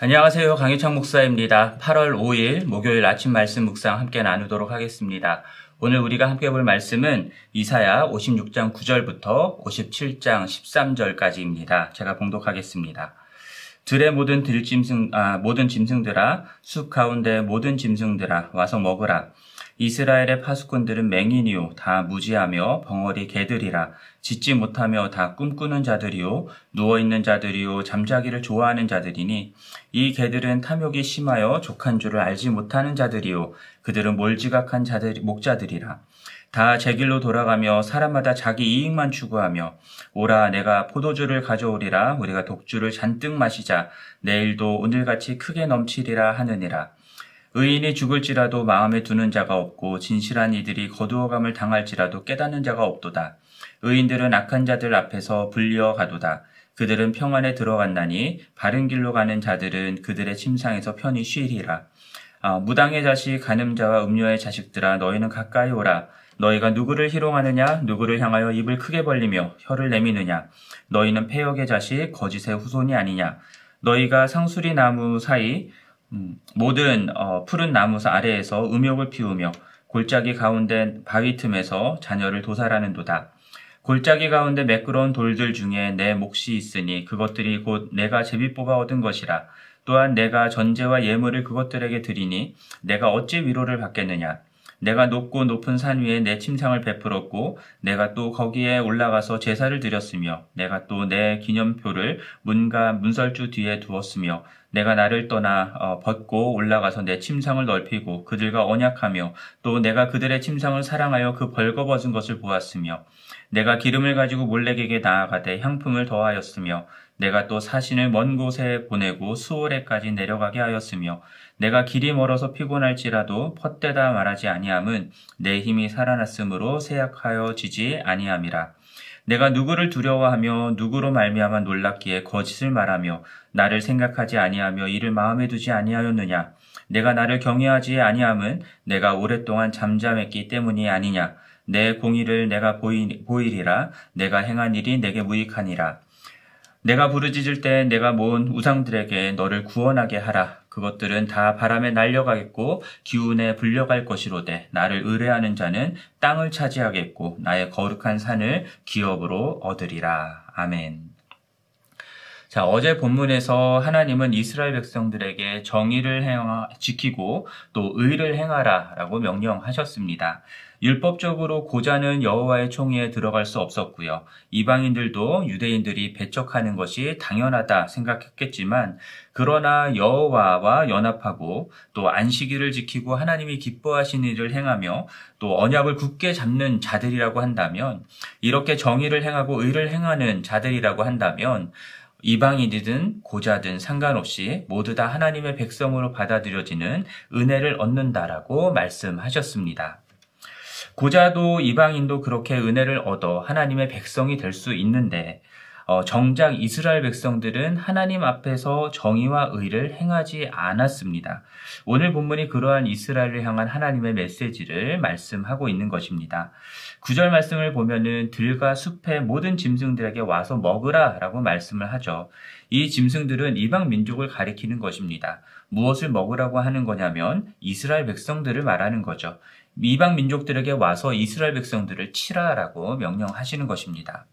안녕하세요. 강희창 목사입니다. 8월 5일 목요일 아침 말씀 묵상 함께 나누도록 하겠습니다. 오늘 우리가 함께 볼 말씀은 이사야 56장 9절부터 57장 13절까지입니다. 제가 봉독하겠습니다. 들의 모든 들짐승, 아, 모든 짐승들아, 숲 가운데 모든 짐승들아, 와서 먹으라. 이스라엘의 파수꾼들은 맹인이요 다 무지하며 벙어리 개들이라. 짓지 못하며 다 꿈꾸는 자들이요 누워 있는 자들이요 잠자기를 좋아하는 자들이니 이 개들은 탐욕이 심하여 족한 줄을 알지 못하는 자들이요 그들은 몰지각한 자들 목자들이라. 다 제 길로 돌아가며 사람마다 자기 이익만 추구하며 오라 내가 포도주를 가져오리라. 우리가 독주를 잔뜩 마시자. 내일도 오늘같이 크게 넘치리라 하느니라 의인이 죽을지라도 마음에 두는 자가 없고 진실한 이들이 거두어감을 당할지라도 깨닫는 자가 없도다. 의인들은 악한 자들 앞에서 불리어 가도다. 그들은 평안에 들어갔나니 바른 길로 가는 자들은 그들의 침상에서 편히 쉬리라. 아, 무당의 자식 가늠자와 음녀의 자식들아 너희는 가까이 오라. 너희가 누구를 희롱하느냐 누구를 향하여 입을 크게 벌리며 혀를 내미느냐 너희는 폐역의 자식 거짓의 후손이 아니냐 너희가 상수리 나무 사이 음, 모든 어, 푸른 나무 아래에서 음욕을 피우며 골짜기 가운데 바위 틈에서 자녀를 도살하는도다. 골짜기 가운데 매끄러운 돌들 중에 내 몫이 있으니 그것들이 곧 내가 제비 뽑아 얻은 것이라. 또한 내가 전제와 예물을 그것들에게 드리니 내가 어찌 위로를 받겠느냐. 내가 높고 높은 산 위에 내 침상을 베풀었고 내가 또 거기에 올라가서 제사를 드렸으며 내가 또 내 기념표를 문과 문설주 뒤에 두었으며 내가 나를 떠나 어, 벗고 올라가서 내 침상을 넓히고 그들과 언약하며 또 내가 그들의 침상을 사랑하여 그 벌거벗은 것을 보았으며 내가 기름을 가지고 몰래에게 나아가되 향품을 더하였으며 내가 또 사신을 먼 곳에 보내고 수월에까지 내려가게 하였으며 내가 길이 멀어서 피곤할지라도 헛되다 말하지 아니함은 내 힘이 살아났으므로 세약하여 지지 아니함이라. 내가 누구를 두려워하며 누구로 말미암아 놀랍기에 거짓을 말하며 나를 생각하지 아니하며 이를 마음에 두지 아니하였느냐? 내가 나를 경외하지 아니함은 내가 오랫동안 잠잠했기 때문이 아니냐? 내 공의를 내가 보이, 보이리라 내가 행한 일이 내게 무익하니라. 내가 부르짖을 때 내가 모은 우상들에게 너를 구원하게 하라. 그것들은 다 바람에 날려가겠고 기운에 불려갈 것이로되 나를 의뢰하는 자는 땅을 차지하겠고 나의 거룩한 산을 기업으로 얻으리라. 아멘. 자, 어제 본문에서 하나님은 이스라엘 백성들에게 정의를 행하, 지키고 또 의를 행하라 라고 명령하셨습니다. 율법적으로 고자는 여호와의 총회에 들어갈 수 없었고요. 이방인들도 유대인들이 배척하는 것이 당연하다 생각했겠지만 그러나 여호와와 연합하고 또 안식일을 지키고 하나님이 기뻐하신 일을 행하며 또 언약을 굳게 잡는 자들이라고 한다면 이렇게 정의를 행하고 의를 행하는 자들이라고 한다면 이방인이든 고자든 상관없이 모두 다 하나님의 백성으로 받아들여지는 은혜를 얻는다라고 말씀하셨습니다. 고자도 이방인도 그렇게 은혜를 얻어 하나님의 백성이 될 수 있는데 어, 정작 이스라엘 백성들은 하나님 앞에서 정의와 의를 행하지 않았습니다. 오늘 본문이 그러한 이스라엘을 향한 하나님의 메시지를 말씀하고 있는 것입니다. 구절 말씀을 보면은 들과 숲의 모든 짐승들에게 와서 먹으라 라고 말씀을 하죠. 이 짐승들은 이방 민족을 가리키는 것입니다. 무엇을 먹으라고 하는 거냐면 이스라엘 백성들을 말하는 거죠. 이방 민족들에게 와서 이스라엘 백성들을 치라라고 명령하시는 것입니다.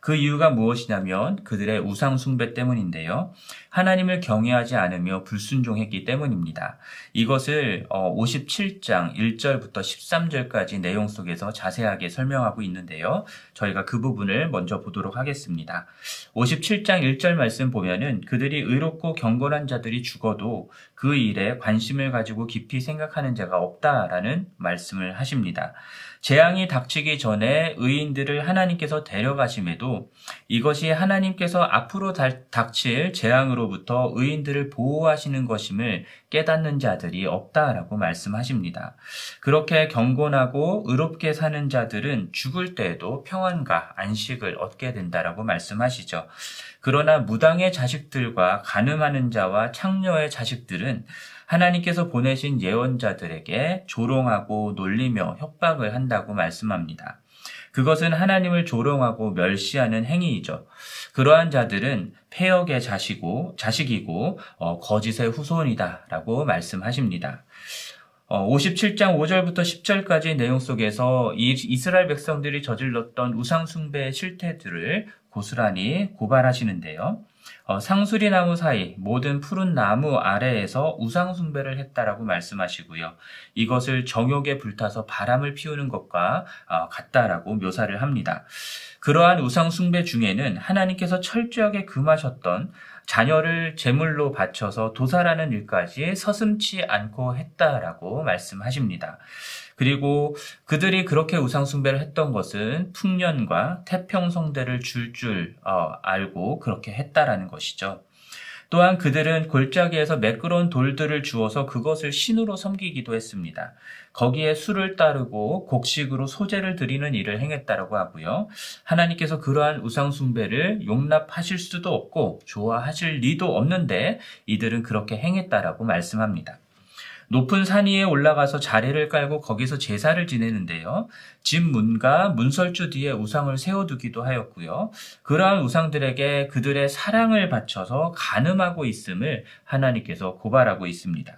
그 이유가 무엇이냐면 그들의 우상 숭배 때문인데요. 하나님을 경외하지 않으며 불순종했기 때문입니다. 이것을 57장 어, 1절부터 13절까지 내용 속에서 자세하게 설명하고 있는데요. 저희가 그 부분을 먼저 보도록 하겠습니다. 57장 1절 말씀 보면은 그들이 의롭고 경건한 자들이 죽어도 그 일에 관심을 가지고 깊이 생각하는 자가 없다라는 말씀을 하십니다. 재앙이 닥치기 전에 의인들을 하나님께서 데려가심에도 이것이 하나님께서 앞으로 닥칠 재앙으로 부터 의인들을 보호하시는 것임을 깨닫는 자들이 없다라고 말씀하십니다. 그렇게 경건하고 의롭게 사는 자들은 죽을 때에도 평안과 안식을 얻게 된다라고 말씀하시죠. 그러나 무당의 자식들과 가늠하는 자와 창녀의 자식들은 하나님께서 보내신 예언자들에게 조롱하고 놀리며 협박을 한다고 말씀합니다. 그것은 하나님을 조롱하고 멸시하는 행위이죠. 그러한 자들은 폐역의 자식이고, 자식이고 어, 거짓의 후손이다라고 말씀하십니다. 57장 어, 5절부터 10절까지 내용 속에서 이스라엘 백성들이 저질렀던 우상숭배의 실태들을 고스란히 고발하시는데요. 어, 상수리 나무 사이 모든 푸른 나무 아래에서 우상 숭배를 했다라고 말씀하시고요. 이것을 정욕에 불타서 바람을 피우는 것과 어, 같다라고 묘사를 합니다. 그러한 우상 숭배 중에는 하나님께서 철저하게 금하셨던 자녀를 제물로 바쳐서 도살하는 일까지 서슴치 않고 했다라고 말씀하십니다. 그리고 그들이 그렇게 우상숭배를 했던 것은 풍년과 태평성대를 줄줄 줄, 어, 알고 그렇게 했다라는 것이죠. 또한 그들은 골짜기에서 매끄러운 돌들을 주어서 그것을 신으로 섬기기도 했습니다. 거기에 술을 따르고 곡식으로 소재를 드리는 일을 행했다라고 하고요. 하나님께서 그러한 우상숭배를 용납하실 수도 없고 좋아하실 리도 없는데 이들은 그렇게 행했다라고 말씀합니다. 높은 산 위에 올라가서 자리를 깔고 거기서 제사를 지내는데요. 집 문과 문설주 뒤에 우상을 세워두기도 하였고요. 그러한 우상들에게 그들의 사랑을 바쳐서 간음하고 있음을 하나님께서 고발하고 있습니다.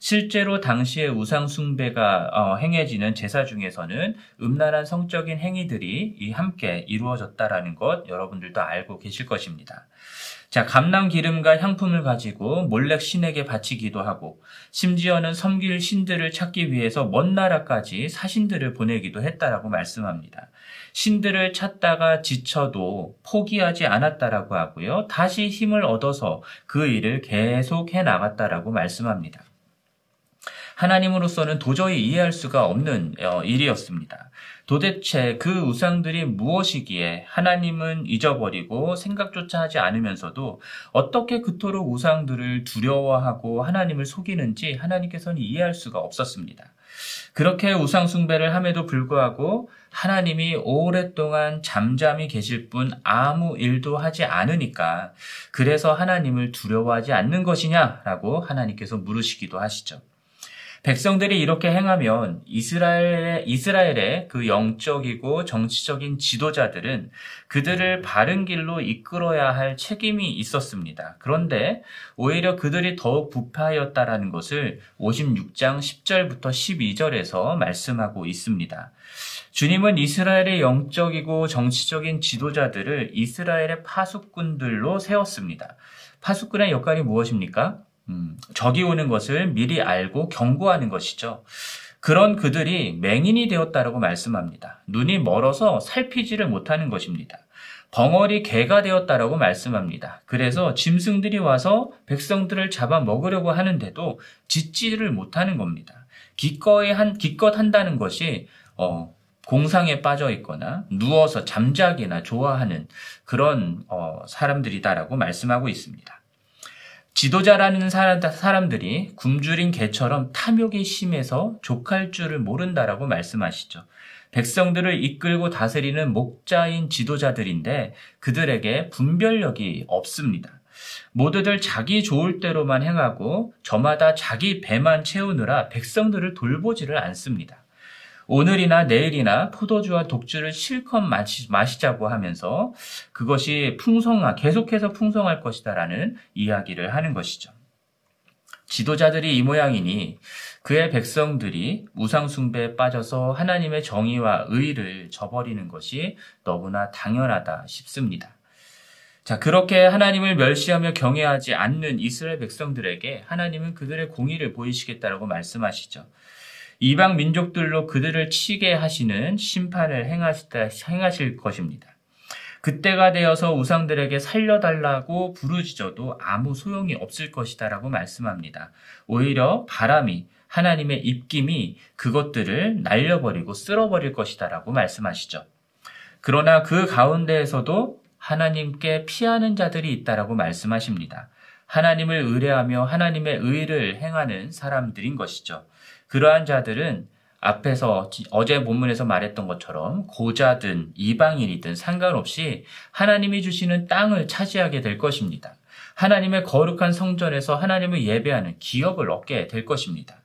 실제로 당시에 우상 숭배가 어, 행해지는 제사 중에서는 음란한 성적인 행위들이 함께 이루어졌다라는 것 여러분들도 알고 계실 것입니다. 자, 감람 기름과 향품을 가지고 몰래 신에게 바치기도 하고 심지어는 섬길 신들을 찾기 위해서 먼 나라까지 사신들을 보내기도 했다라고 말씀합니다. 신들을 찾다가 지쳐도 포기하지 않았다라고 하고요. 다시 힘을 얻어서 그 일을 계속해 나갔다라고 말씀합니다. 하나님으로서는 도저히 이해할 수가 없는 어, 일이었습니다. 도대체 그 우상들이 무엇이기에 하나님은 잊어버리고 생각조차 하지 않으면서도 어떻게 그토록 우상들을 두려워하고 하나님을 속이는지 하나님께서는 이해할 수가 없었습니다. 그렇게 우상숭배를 함에도 불구하고 하나님이 오랫동안 잠잠히 계실 뿐 아무 일도 하지 않으니까 그래서 하나님을 두려워하지 않는 것이냐라고 하나님께서 물으시기도 하시죠. 백성들이 이렇게 행하면 이스라엘의, 이스라엘의 그 영적이고 정치적인 지도자들은 그들을 바른 길로 이끌어야 할 책임이 있었습니다. 그런데 오히려 그들이 더욱 부패하였다라는 것을 56장 10절부터 12절에서 말씀하고 있습니다. 주님은 이스라엘의 영적이고 정치적인 지도자들을 이스라엘의 파수꾼들로 세웠습니다. 파수꾼의 역할이 무엇입니까? 음, 적이 오는 것을 미리 알고 경고하는 것이죠. 그런 그들이 맹인이 되었다라고 말씀합니다. 눈이 멀어서 살피지를 못하는 것입니다. 벙어리 개가 되었다라고 말씀합니다. 그래서 짐승들이 와서 백성들을 잡아 먹으려고 하는데도 짓지를 못하는 겁니다. 기꺼이 한 기껏 한다는 것이 어, 공상에 빠져 있거나 누워서 잠자기나 좋아하는 그런 어, 사람들이다라고 말씀하고 있습니다. 지도자라는 사람들이 굶주린 개처럼 탐욕이 심해서 족할 줄을 모른다라고 말씀하시죠. 백성들을 이끌고 다스리는 목자인 지도자들인데 그들에게 분별력이 없습니다. 모두들 자기 좋을 대로만 행하고 저마다 자기 배만 채우느라 백성들을 돌보지를 않습니다. 오늘이나 내일이나 포도주와 독주를 실컷 마시, 마시자고 하면서 그것이 풍성하, 계속해서 풍성할 것이다라는 이야기를 하는 것이죠. 지도자들이 이 모양이니 그의 백성들이 우상숭배에 빠져서 하나님의 정의와 의를 저버리는 것이 너무나 당연하다 싶습니다. 자, 그렇게 하나님을 멸시하며 경외하지 않는 이스라엘 백성들에게 하나님은 그들의 공의를 보이시겠다라고 말씀하시죠. 이방 민족들로 그들을 치게 하시는 심판을 행하실 것입니다. 그때가 되어서 우상들에게 살려달라고 부르짖어도 아무 소용이 없을 것이다라고 말씀합니다. 오히려 바람이 하나님의 입김이 그것들을 날려버리고 쓸어버릴 것이다라고 말씀하시죠. 그러나 그 가운데에서도 하나님께 피하는 자들이 있다라고 말씀하십니다. 하나님을 의뢰하며 하나님의 의를 행하는 사람들인 것이죠. 그러한 자들은 앞에서 어제 본문에서 말했던 것처럼 고자든 이방인이든 상관없이 하나님이 주시는 땅을 차지하게 될 것입니다. 하나님의 거룩한 성전에서 하나님을 예배하는 기업을 얻게 될 것입니다.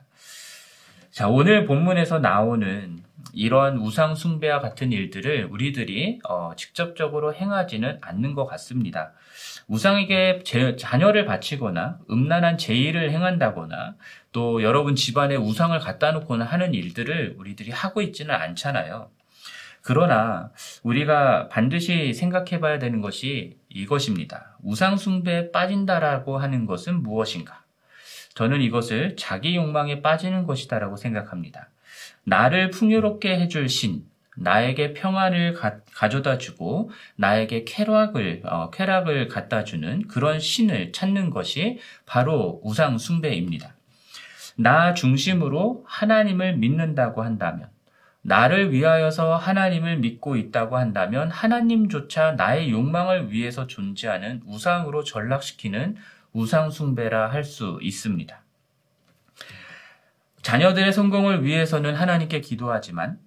자, 오늘 본문에서 나오는 이러한 우상 숭배와 같은 일들을 우리들이 어, 직접적으로 행하지는 않는 것 같습니다. 우상에게 제, 자녀를 바치거나 음란한 제의를 행한다거나 또 여러분 집안에 우상을 갖다 놓거나 하는 일들을 우리들이 하고 있지는 않잖아요. 그러나 우리가 반드시 생각해 봐야 되는 것이 이것입니다. 우상숭배에 빠진다라고 하는 것은 무엇인가? 저는 이것을 자기 욕망에 빠지는 것이다라고 생각합니다. 나를 풍요롭게 해줄 신, 나에게 평안을 가, 져다 주고 나에게 쾌락을 어, 쾌락을 갖다 주는 그런 신을 찾는 것이 바로 우상 숭배입니다. 나 중심으로 하나님을 믿는다고 한다면 나를 위하여서 하나님을 믿고 있다고 한다면 하나님조차 나의 욕망을 위해서 존재하는 우상으로 전락시키는 우상숭배라 할 수 있습니다. 자녀들의 성공을 위해서는 하나님께 기도하지만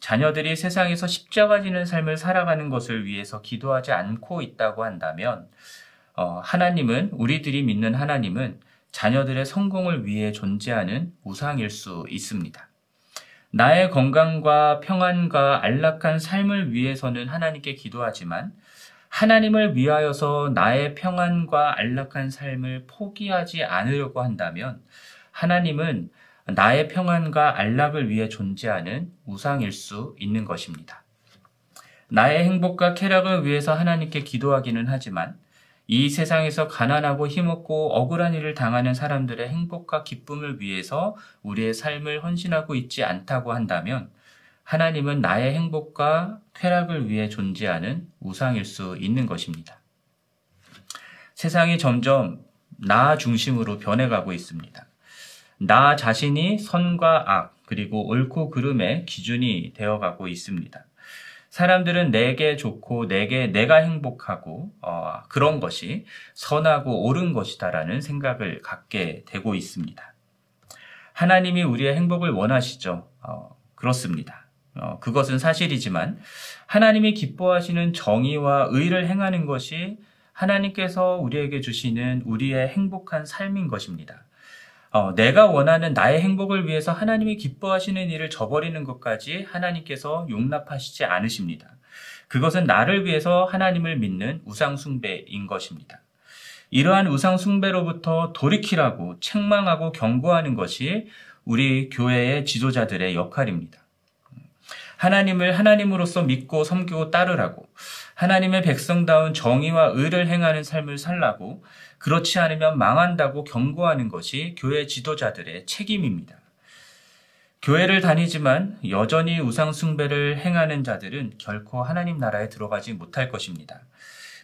자녀들이 세상에서 십자가 지는 삶을 살아가는 것을 위해서 기도하지 않고 있다고 한다면 어, 하나님은 우리들이 믿는 하나님은 자녀들의 성공을 위해 존재하는 우상일 수 있습니다. 나의 건강과 평안과 안락한 삶을 위해서는 하나님께 기도하지만 하나님을 위하여서 나의 평안과 안락한 삶을 포기하지 않으려고 한다면 하나님은 나의 평안과 안락을 위해 존재하는 우상일 수 있는 것입니다. 나의 행복과 쾌락을 위해서 하나님께 기도하기는 하지만 이 세상에서 가난하고 힘없고 억울한 일을 당하는 사람들의 행복과 기쁨을 위해서 우리의 삶을 헌신하고 있지 않다고 한다면 하나님은 나의 행복과 쾌락을 위해 존재하는 우상일 수 있는 것입니다. 세상이 점점 나 중심으로 변해가고 있습니다. 나 자신이 선과 악, 그리고 옳고 그름의 기준이 되어가고 있습니다. 사람들은 내게 좋고 내게 내가 행복하고 어, 그런 것이 선하고 옳은 것이다라는 생각을 갖게 되고 있습니다. 하나님이 우리의 행복을 원하시죠. 어, 그렇습니다. 어, 그것은 사실이지만 하나님이 기뻐하시는 정의와 의를 행하는 것이 하나님께서 우리에게 주시는 우리의 행복한 삶인 것입니다. 어, 내가 원하는 나의 행복을 위해서 하나님이 기뻐하시는 일을 저버리는 것까지 하나님께서 용납하시지 않으십니다. 그것은 나를 위해서 하나님을 믿는 우상숭배인 것입니다. 이러한 우상숭배로부터 돌이키라고 책망하고 경고하는 것이 우리 교회의 지도자들의 역할입니다. 하나님을 하나님으로서 믿고 섬기고 따르라고 하나님의 백성다운 정의와 의를 행하는 삶을 살라고 그렇지 않으면 망한다고 경고하는 것이 교회 지도자들의 책임입니다. 교회를 다니지만 여전히 우상숭배를 행하는 자들은 결코 하나님 나라에 들어가지 못할 것입니다.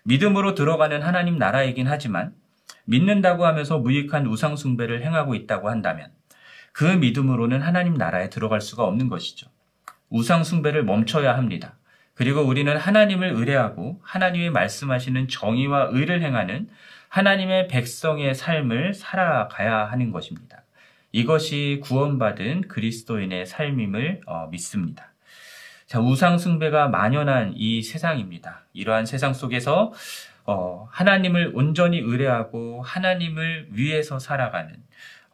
믿음으로 들어가는 하나님 나라이긴 하지만 믿는다고 하면서 무익한 우상숭배를 행하고 있다고 한다면 그 믿음으로는 하나님 나라에 들어갈 수가 없는 것이죠. 우상숭배를 멈춰야 합니다. 그리고 우리는 하나님을 의뢰하고 하나님이 말씀하시는 정의와 의를 행하는 하나님의 백성의 삶을 살아가야 하는 것입니다. 이것이 구원받은 그리스도인의 삶임을 어, 믿습니다. 자, 우상숭배가 만연한 이 세상입니다. 이러한 세상 속에서 어, 하나님을 온전히 의뢰하고 하나님을 위해서 살아가는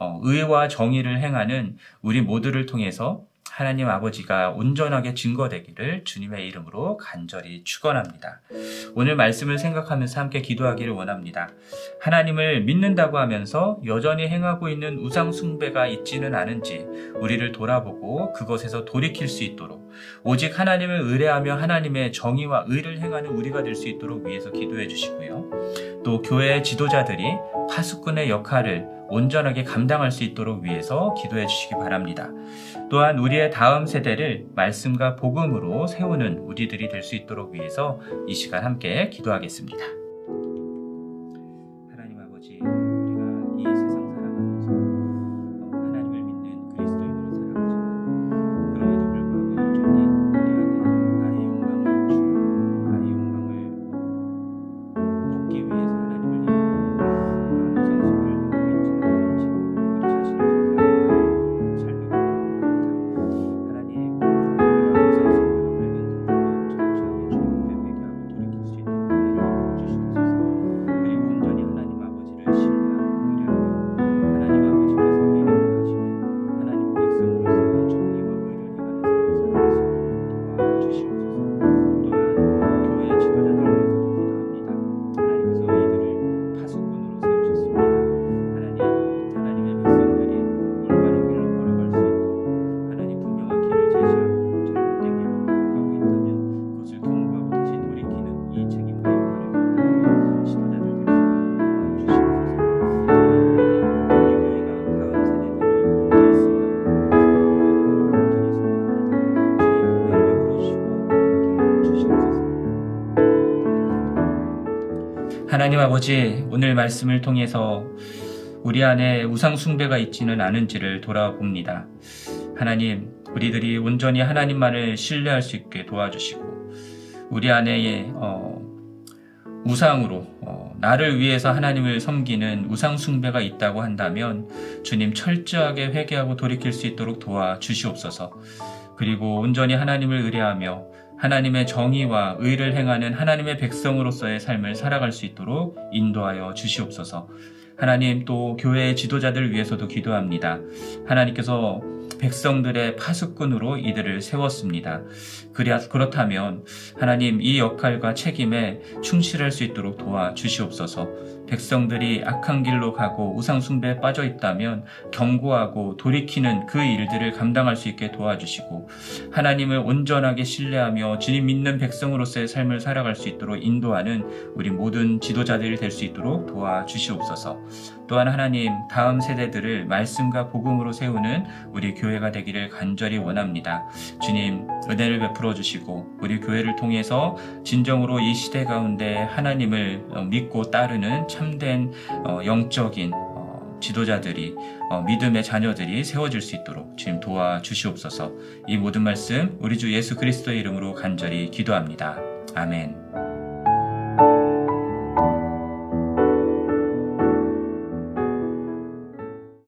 어, 의와 정의를 행하는 우리 모두를 통해서 하나님 아버지가 온전하게 증거되기를 주님의 이름으로 간절히 축원합니다. 오늘 말씀을 생각하면서 함께 기도하기를 원합니다. 하나님을 믿는다고 하면서 여전히 행하고 있는 우상 숭배가 있지는 않은지 우리를 돌아보고 그것에서 돌이킬 수 있도록 오직 하나님을 의뢰하며 하나님의 정의와 의를 행하는 우리가 될 수 있도록 위해서 기도해 주시고요. 또 교회의 지도자들이 파수꾼의 역할을 온전하게 감당할 수 있도록 위해서 기도해 주시기 바랍니다. 또한 우리의 다음 세대를 말씀과 복음으로 세우는 우리들이 될 수 있도록 위해서 이 시간 함께 기도하겠습니다. 하나님 아버지, 오늘 말씀을 통해서 우리 안에 우상숭배가 있지는 않은지를 돌아봅니다. 하나님, 우리들이 온전히 하나님만을 신뢰할 수 있게 도와주시고, 우리 안에 어, 우상으로 어, 나를 위해서 하나님을 섬기는 우상숭배가 있다고 한다면 주님 철저하게 회개하고 돌이킬 수 있도록 도와 주시옵소서. 그리고 온전히 하나님을 의뢰하며 하나님의 정의와 의를 행하는 하나님의 백성으로서의 삶을 살아갈 수 있도록 인도하여 주시옵소서. 하나님 또 교회의 지도자들 위해서도 기도합니다. 하나님께서 백성들의 파수꾼으로 이들을 세웠습니다. 그렇다면 하나님 이 역할과 책임에 충실할 수 있도록 도와 주시옵소서. 백성들이 악한 길로 가고 우상숭배에 빠져 있다면 경고하고 돌이키는 그 일들을 감당할 수 있게 도와주시고 하나님을 온전하게 신뢰하며 주님 믿는 백성으로서의 삶을 살아갈 수 있도록 인도하는 우리 모든 지도자들이 될 수 있도록 도와주시옵소서. 또한 하나님 다음 세대들을 말씀과 복음으로 세우는 우리 교회가 되기를 간절히 원합니다. 주님 은혜를 베풀어 주시고 우리 교회를 통해서 진정으로 이 시대 가운데 하나님을 믿고 따르는 참된 어, 영적인 어, 지도자들이 어, 믿음의 자녀들이 세워질 수 있도록 주님 도와주시옵소서. 이 모든 말씀 우리 주 예수 그리스도의 이름으로 간절히 기도합니다. 아멘.